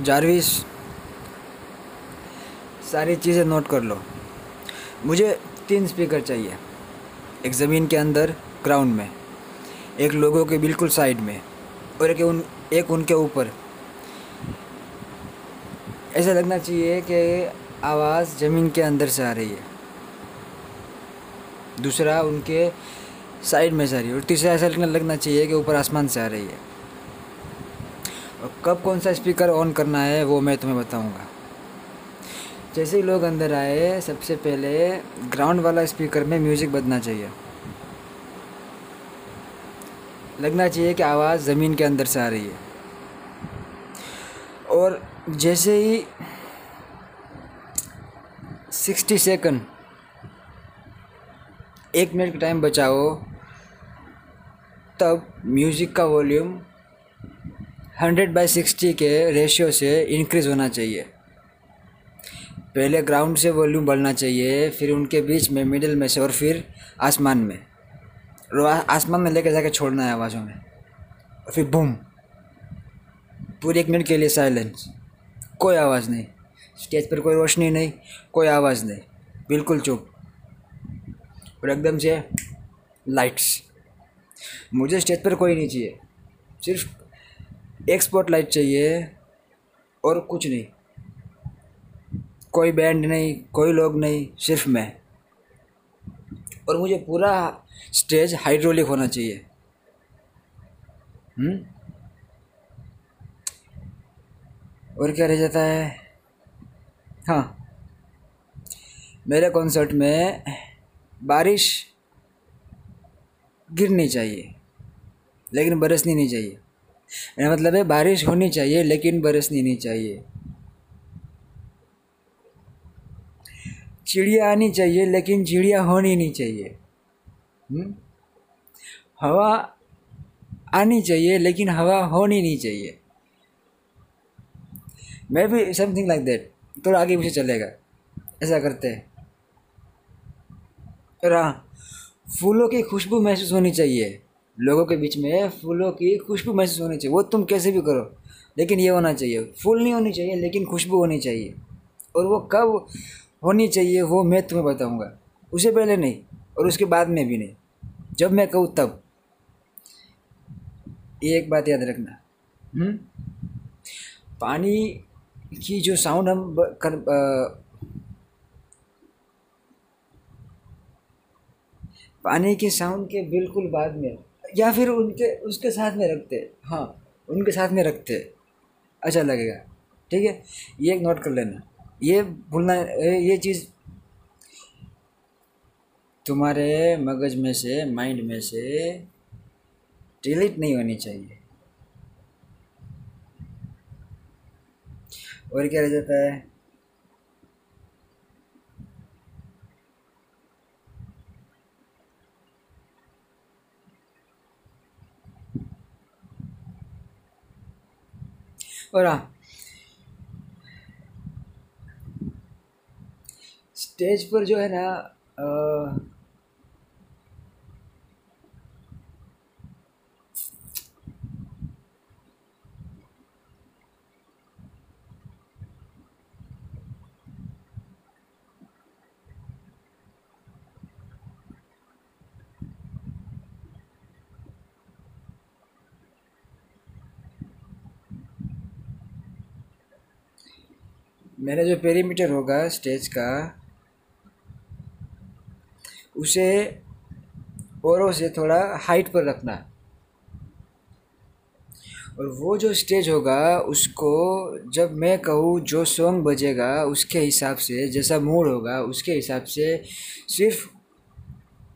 Jarvis सारी चीज़ें note कर लो। मुझे तीन स्पीकर चाहिए। एक ज़मीन के अंदर ग्राउंड में। एक लोगों के बिल्कुल साइड में। और एक उन, एक उनके ऊपर। ऐसा लगना चाहिए कि आवाज़ ज़मीन के अंदर से आ रही है। दूसरा उनके साइड में से आ रही है। और तीसरा ऐसा लगना चाहिए कि ऊपर आसमान से आ रही है। और कब कौन सा स्पीकर ऑन करना है, वो मैं तुम्हें बताऊँगा। जैसे ही लोग अंदर आए, सबसे पहले ग्राउंड वाला स्पीकर में म्यूज़िक बजना चाहिए। लगना चाहिए कि आवाज़ ज़मीन के अंदर से आ रही है। और जैसे ही सिक्सटी सेकंड एक मिनट का टाइम बचाओ, तब म्यूज़िक का वॉल्यूम हंड्रेड बाई सिक्सटी के रेशियो से इंक्रीज़ होना चाहिए। पहले ग्राउंड से वॉल्यूम बढ़ना चाहिए, फिर उनके बीच में मिडिल में से और फिर आसमान में। आसमान में लेके जाके छोड़ना है आवाज़ों में। और फिर बूम पूरी एक मिनट के लिए साइलेंस कोई आवाज़ नहीं। स्टेज पर कोई रोशनी नहीं। कोई आवाज़ नहीं। बिल्कुल चुप। और एकदम से लाइट्स मुझे स्टेज पर कोई नहीं चाहिए। सिर्फ़ एक स्पॉट लाइट चाहिए और कुछ नहीं। कोई बैंड नहीं, कोई लोग नहीं, सिर्फ़ मैं। और मुझे पूरा स्टेज हाइड्रोलिक होना चाहिए। हुँ? और क्या रह जाता है? हाँ। मेरे कॉन्सर्ट में बारिश गिरनी चाहिए, लेकिन बरसनी नहीं चाहिए। मेरा मतलब है, बारिश होनी चाहिए, लेकिन बरसनी नहीं चाहिए। चिड़िया आनी चाहिए, लेकिन चिड़िया होनी नहीं चाहिए। हुँ? हवा आनी चाहिए, लेकिन हवा होनी नहीं चाहिए। मैं भी समथिंग लाइक दैट थोड़ा आगे पीछे चलेगा। ऐसा करते हैं। और हाँ फूलों की खुशबू महसूस होनी चाहिए। लोगों के बीच में फूलों की खुशबू महसूस होनी चाहिए। वो तुम कैसे भी करो लेकिन ये होना चाहिए। फूल नहीं होनी चाहिए लेकिन खुशबू होनी चाहिए। और वो कब होनी चाहिए वो मैं तुम्हें बताऊँगा। उससे पहले नहीं और उसके बाद में भी नहीं। जब मैं कहूँ तब। ये एक बात याद रखना। हुँ? पानी की जो साउंड हम कर आ, पानी के साउंड के बिल्कुल बाद में या फिर उनके, उसके साथ में रखते हाँ। उनके साथ में रखते अच्छा लगेगा। ठीक है? ये एक नोट कर लेना। ये भूलना, ये चीज़ तुम्हारे मगज में से माइंड में से डिलीट नहीं होनी चाहिए। और क्या रह जाता है? हाँ स्टेज पर जो है ना मेरा जो पेरीमीटर होगा स्टेज का, उसे औरों से थोड़ा हाइट पर रखना। और वो जो स्टेज होगा, उसको जब मैं कहूँ, जो सॉन्ग बजेगा, उसके हिसाब से, जैसा मूड होगा, उसके हिसाब से सिर्फ़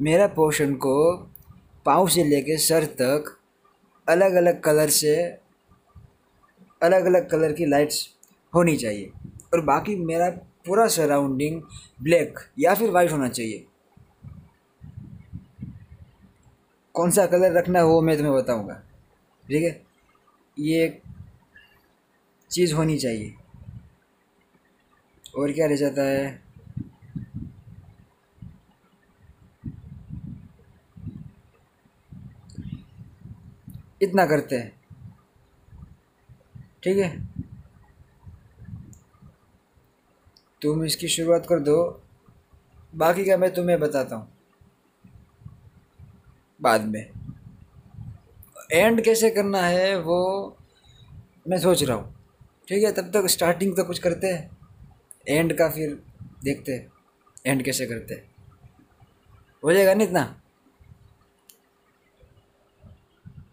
मेरा पोर्शन को पाँव से लेके सर तक अलग अलग कलर से अलग अलग कलर की लाइट्स होनी चाहिए। और बाकी मेरा पूरा सराउंडिंग ब्लैक या फिर वाइट होना चाहिए। कौन सा कलर रखना है वो मैं तुम्हें बताऊँगा। ठीक है? ये चीज़ होनी चाहिए। और क्या रह जाता है? इतना करते हैं। ठीक है? तुम इसकी शुरुआत कर दो। बाकी का मैं तुम्हें बताता हूँ। बाद में। एंड कैसे करना है वो मैं सोच रहा हूँ। ठीक है, तब तक स्टार्टिंग तो कुछ करते हैं। एंड का फिर देखते हैं। एंड कैसे करते हैं। हो जाएगा नहीं इतना?